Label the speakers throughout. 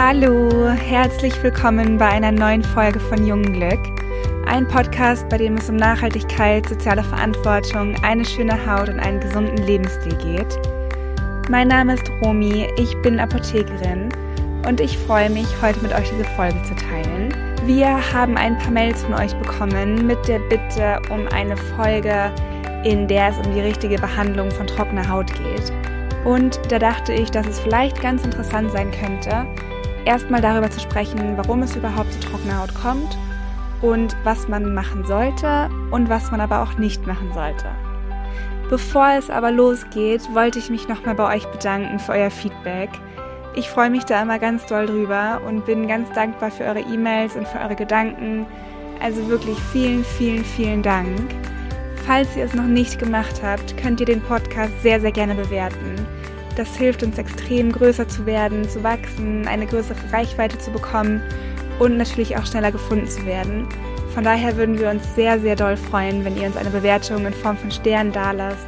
Speaker 1: Hallo, herzlich willkommen bei einer neuen Folge von Jungenglück. Ein Podcast, bei dem es um Nachhaltigkeit, soziale Verantwortung, eine schöne Haut und einen gesunden Lebensstil geht. Mein Name ist Romi, ich bin Apothekerin und ich freue mich, heute mit euch diese Folge zu teilen. Wir haben ein paar Mails von euch bekommen mit der Bitte um eine Folge, in der es um die richtige Behandlung von trockener Haut geht. Und da dachte ich, dass es vielleicht ganz interessant sein könnte, erstmal darüber zu sprechen, warum es überhaupt zu trockener Haut kommt und was man machen sollte und was man aber auch nicht machen sollte. Bevor es aber losgeht, wollte ich mich nochmal bei euch bedanken für euer Feedback. Ich freue mich da immer ganz doll drüber und bin ganz dankbar für eure E-Mails und für eure Gedanken. Also wirklich vielen, vielen, vielen Dank. Falls ihr es noch nicht gemacht habt, könnt ihr den Podcast sehr, sehr gerne bewerten. Das hilft uns extrem größer zu werden, zu wachsen, eine größere Reichweite zu bekommen und natürlich auch schneller gefunden zu werden. Von daher würden wir uns sehr, sehr doll freuen, wenn ihr uns eine Bewertung in Form von Sternen dalasst.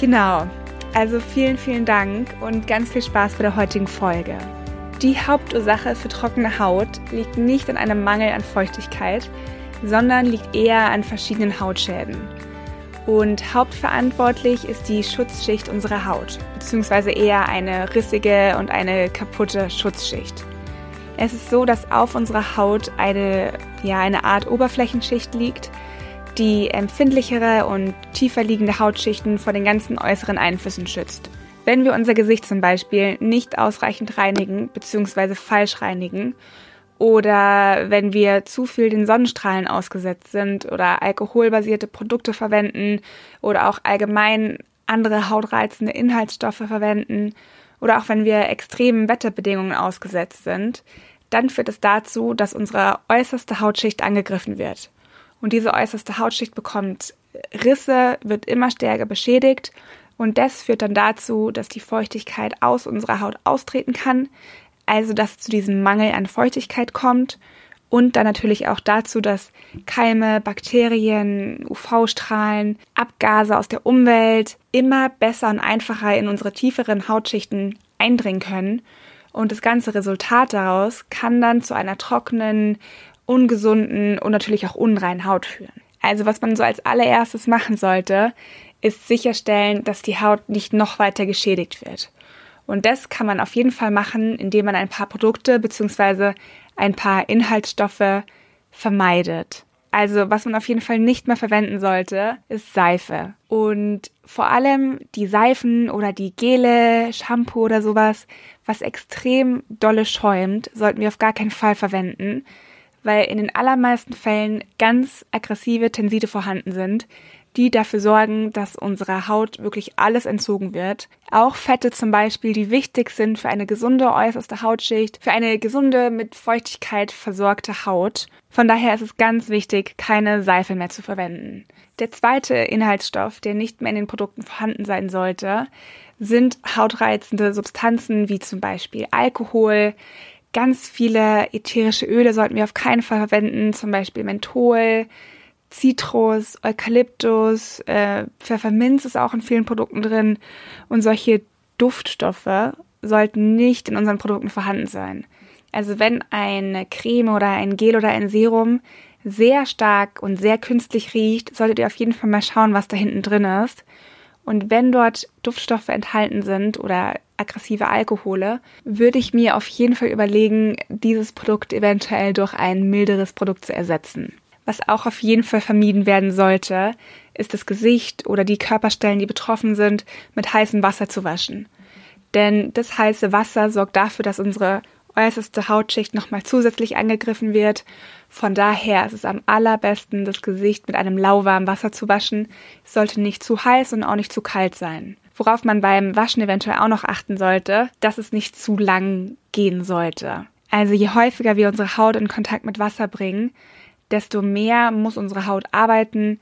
Speaker 1: Genau. Also vielen, vielen Dank und ganz viel Spaß bei der heutigen Folge. Die Hauptursache für trockene Haut liegt nicht an einem Mangel an Feuchtigkeit, sondern liegt eher an verschiedenen Hautschäden. Und hauptverantwortlich ist die Schutzschicht unserer Haut, beziehungsweise eher eine rissige und eine kaputte Schutzschicht. Es ist so, dass auf unserer Haut eine, ja, eine Art Oberflächenschicht liegt, die empfindlichere und tiefer liegende Hautschichten vor den ganzen äußeren Einflüssen schützt. Wenn wir unser Gesicht zum Beispiel nicht ausreichend reinigen bzw. falsch reinigen oder wenn wir zu viel den Sonnenstrahlen ausgesetzt sind oder alkoholbasierte Produkte verwenden oder auch allgemein andere hautreizende Inhaltsstoffe verwenden oder auch wenn wir extremen Wetterbedingungen ausgesetzt sind, dann führt es dazu, dass unsere äußerste Hautschicht angegriffen wird. Und diese äußerste Hautschicht bekommt Risse, wird immer stärker beschädigt und das führt dann dazu, dass die Feuchtigkeit aus unserer Haut austreten kann, also dass es zu diesem Mangel an Feuchtigkeit kommt und dann natürlich auch dazu, dass Keime, Bakterien, UV-Strahlen, Abgase aus der Umwelt immer besser und einfacher in unsere tieferen Hautschichten eindringen können. Und das ganze Resultat daraus kann dann zu einer trockenen, ungesunden und natürlich auch unreinen Haut führen. Also was man so als allererstes machen sollte, ist sicherstellen, dass die Haut nicht noch weiter geschädigt wird. Und das kann man auf jeden Fall machen, indem man ein paar Produkte bzw. ein paar Inhaltsstoffe vermeidet. Also was man auf jeden Fall nicht mehr verwenden sollte, ist Seife. Und vor allem die Seifen oder die Gele, Shampoo oder sowas, was extrem dolle schäumt, sollten wir auf gar keinen Fall verwenden, weil in den allermeisten Fällen ganz aggressive Tenside vorhanden sind, die dafür sorgen, dass unserer Haut wirklich alles entzogen wird. Auch Fette zum Beispiel, die wichtig sind für eine gesunde äußerste Hautschicht, für eine gesunde, mit Feuchtigkeit versorgte Haut. Von daher ist es ganz wichtig, keine Seife mehr zu verwenden. Der zweite Inhaltsstoff, der nicht mehr in den Produkten vorhanden sein sollte, sind hautreizende Substanzen wie zum Beispiel Alkohol, ganz viele ätherische Öle sollten wir auf keinen Fall verwenden, zum Beispiel Menthol, Zitrus, Eukalyptus, äh, Pfefferminz ist auch in vielen Produkten drin und solche Duftstoffe sollten nicht in unseren Produkten vorhanden sein. Also wenn eine Creme oder ein Gel oder ein Serum sehr stark und sehr künstlich riecht, solltet ihr auf jeden Fall mal schauen, was da hinten drin ist. Und wenn dort Duftstoffe enthalten sind oder aggressive Alkohole, würde ich mir auf jeden Fall überlegen, dieses Produkt eventuell durch ein milderes Produkt zu ersetzen. Was auch auf jeden Fall vermieden werden sollte, ist das Gesicht oder die Körperstellen, die betroffen sind, mit heißem Wasser zu waschen. Denn das heiße Wasser sorgt dafür, dass unsere äußerste Hautschicht nochmal zusätzlich angegriffen wird. Von daher ist es am allerbesten, das Gesicht mit einem lauwarmen Wasser zu waschen. Es sollte nicht zu heiß und auch nicht zu kalt sein. Worauf man beim Waschen eventuell auch noch achten sollte, dass es nicht zu lang gehen sollte. Also je häufiger wir unsere Haut in Kontakt mit Wasser bringen, desto mehr muss unsere Haut arbeiten,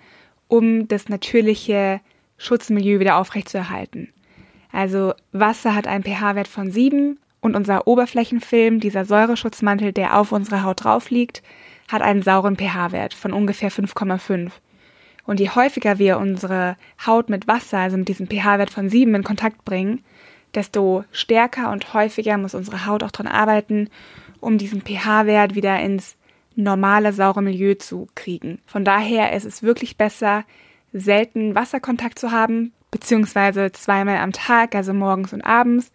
Speaker 1: um das natürliche Schutzmilieu wieder aufrechtzuerhalten. Also Wasser hat einen pH-Wert von 7 und unser Oberflächenfilm, dieser Säureschutzmantel, der auf unserer Haut drauf liegt, hat einen sauren pH-Wert von ungefähr 5,5. Und je häufiger wir unsere Haut mit Wasser, also mit diesem pH-Wert von 7 in Kontakt bringen, desto stärker und häufiger muss unsere Haut auch dran arbeiten, um diesen pH-Wert wieder ins normale saure Milieu zu kriegen. Von daher ist es wirklich besser, selten Wasserkontakt zu haben, beziehungsweise zweimal am Tag, also morgens und abends,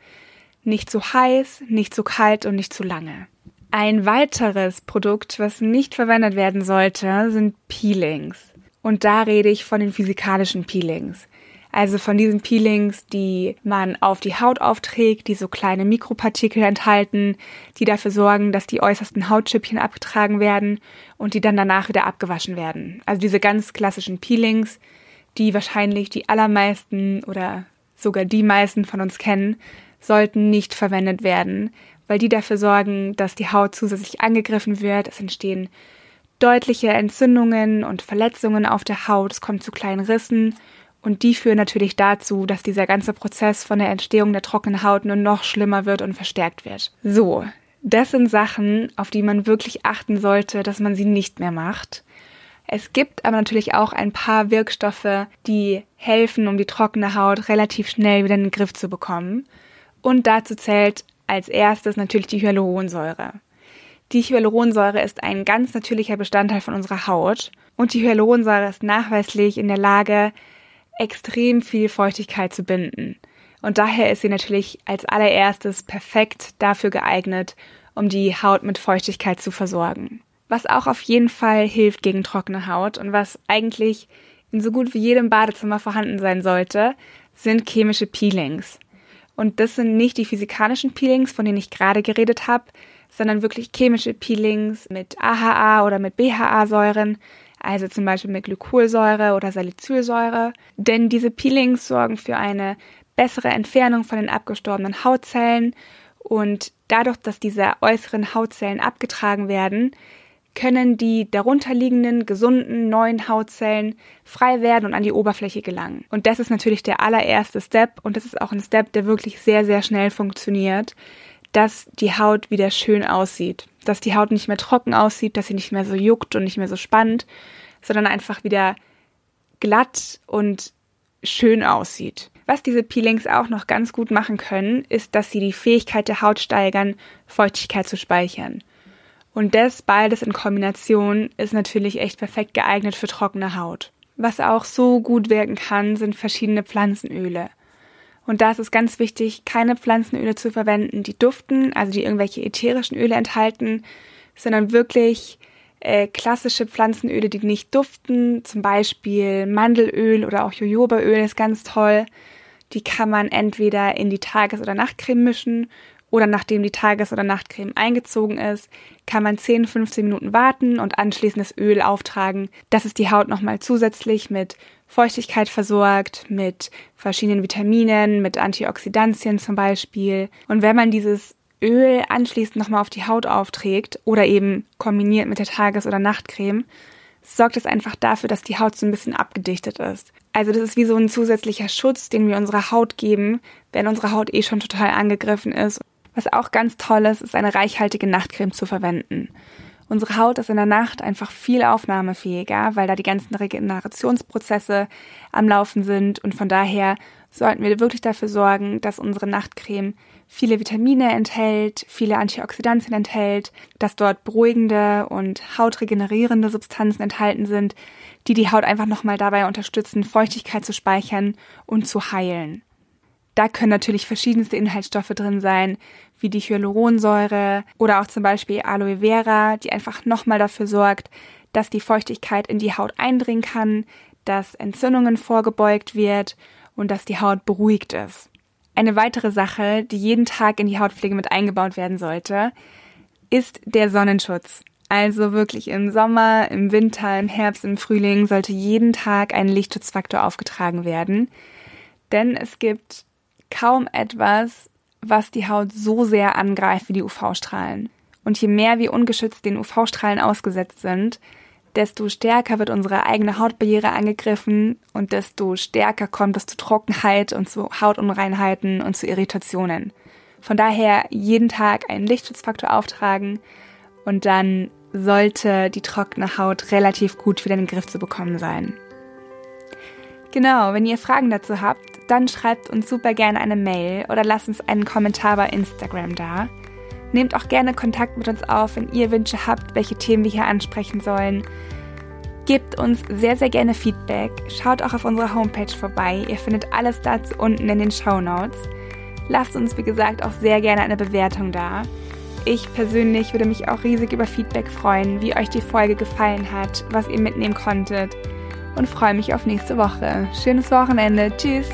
Speaker 1: nicht zu heiß, nicht zu kalt und nicht zu lange. Ein weiteres Produkt, was nicht verwendet werden sollte, sind Peelings. Und da rede ich von den physikalischen Peelings. Also von diesen Peelings, die man auf die Haut aufträgt, die so kleine Mikropartikel enthalten, die dafür sorgen, dass die äußersten Hautschüppchen abgetragen werden und die dann danach wieder abgewaschen werden. Also diese ganz klassischen Peelings, die wahrscheinlich die allermeisten oder sogar die meisten von uns kennen, sollten nicht verwendet werden, weil die dafür sorgen, dass die Haut zusätzlich angegriffen wird. Es entstehen deutliche Entzündungen und Verletzungen auf der Haut, es kommt zu kleinen Rissen und die führen natürlich dazu, dass dieser ganze Prozess von der Entstehung der trockenen Haut nur noch schlimmer wird und verstärkt wird. So, das sind Sachen, auf die man wirklich achten sollte, dass man sie nicht mehr macht. Es gibt aber natürlich auch ein paar Wirkstoffe, die helfen, um die trockene Haut relativ schnell wieder in den Griff zu bekommen. Und dazu zählt als erstes natürlich die Hyaluronsäure. Die Hyaluronsäure ist ein ganz natürlicher Bestandteil von unserer Haut und die Hyaluronsäure ist nachweislich in der Lage, extrem viel Feuchtigkeit zu binden. Und daher ist sie natürlich als allererstes perfekt dafür geeignet, um die Haut mit Feuchtigkeit zu versorgen. Was auch auf jeden Fall hilft gegen trockene Haut und was eigentlich in so gut wie jedem Badezimmer vorhanden sein sollte, sind chemische Peelings. Und das sind nicht die physikalischen Peelings, von denen ich gerade geredet habe, sondern wirklich chemische Peelings mit AHA oder mit BHA-Säuren, also zum Beispiel mit Glykolsäure oder Salicylsäure. Denn diese Peelings sorgen für eine bessere Entfernung von den abgestorbenen Hautzellen und dadurch, dass diese äußeren Hautzellen abgetragen werden, können die darunterliegenden gesunden neuen Hautzellen frei werden und an die Oberfläche gelangen. Und das ist natürlich der allererste Step und das ist auch ein Step, der wirklich sehr, sehr schnell funktioniert, dass die Haut wieder schön aussieht, dass die Haut nicht mehr trocken aussieht, dass sie nicht mehr so juckt und nicht mehr so spannt, sondern einfach wieder glatt und schön aussieht. Was diese Peelings auch noch ganz gut machen können, ist, dass sie die Fähigkeit der Haut steigern, Feuchtigkeit zu speichern. Und das beides in Kombination ist natürlich echt perfekt geeignet für trockene Haut. Was auch so gut wirken kann, sind verschiedene Pflanzenöle. Und da ist es ganz wichtig, keine Pflanzenöle zu verwenden, die duften, also die irgendwelche ätherischen Öle enthalten, sondern wirklich äh, klassische Pflanzenöle, die nicht duften, zum Beispiel Mandelöl oder auch Jojobaöl ist ganz toll. Die kann man entweder in die Tages- oder Nachtcreme mischen oder nachdem die Tages- oder Nachtcreme eingezogen ist, kann man 10, 15 Minuten warten und anschließend das Öl auftragen. Das ist die Haut nochmal zusätzlich mit Feuchtigkeit versorgt, mit verschiedenen Vitaminen, mit Antioxidantien zum Beispiel. Und wenn man dieses Öl anschließend nochmal auf die Haut aufträgt oder eben kombiniert mit der Tages- oder Nachtcreme, sorgt es einfach dafür, dass die Haut so ein bisschen abgedichtet ist. Also das ist wie so ein zusätzlicher Schutz, den wir unserer Haut geben, wenn unsere Haut eh schon total angegriffen ist was auch ganz toll ist, ist eine reichhaltige Nachtcreme zu verwenden. Unsere Haut ist in der Nacht einfach viel aufnahmefähiger, weil da die ganzen Regenerationsprozesse am Laufen sind und von daher sollten wir wirklich dafür sorgen, dass unsere Nachtcreme viele Vitamine enthält, viele Antioxidantien enthält, dass dort beruhigende und hautregenerierende Substanzen enthalten sind, die die Haut einfach nochmal dabei unterstützen, Feuchtigkeit zu speichern und zu heilen. Da können natürlich verschiedenste Inhaltsstoffe drin sein, wie die Hyaluronsäure oder auch zum Beispiel Aloe Vera, die einfach nochmal dafür sorgt, dass die Feuchtigkeit in die Haut eindringen kann, dass Entzündungen vorgebeugt wird und dass die Haut beruhigt ist. Eine weitere Sache, die jeden Tag in die Hautpflege mit eingebaut werden sollte, ist der Sonnenschutz. Also wirklich im Sommer, im Winter, im Herbst, im Frühling sollte jeden Tag ein Lichtschutzfaktor aufgetragen werden. Denn es gibt kaum etwas, was die Haut so sehr angreift wie die UV-Strahlen. Und je mehr wir ungeschützt den UV-Strahlen ausgesetzt sind, desto stärker wird unsere eigene Hautbarriere angegriffen und desto stärker kommt es zu Trockenheit und zu Hautunreinheiten und zu Irritationen. Von daher jeden Tag einen Lichtschutzfaktor auftragen und dann sollte die trockene Haut relativ gut wieder in den Griff zu bekommen sein. Genau, wenn ihr Fragen dazu habt, dann schreibt uns super gerne eine Mail oder lasst uns einen Kommentar bei Instagram da. Nehmt auch gerne Kontakt mit uns auf, wenn ihr Wünsche habt, welche Themen wir hier ansprechen sollen. Gebt uns sehr, sehr gerne Feedback. Schaut auch auf unserer Homepage vorbei. Ihr findet alles dazu unten in den Show Notes. Lasst uns, wie gesagt, auch sehr gerne eine Bewertung da. Ich persönlich würde mich auch riesig über Feedback freuen, wie euch die Folge gefallen hat, was ihr mitnehmen konntet und freue mich auf nächste Woche. Schönes Wochenende. Tschüss.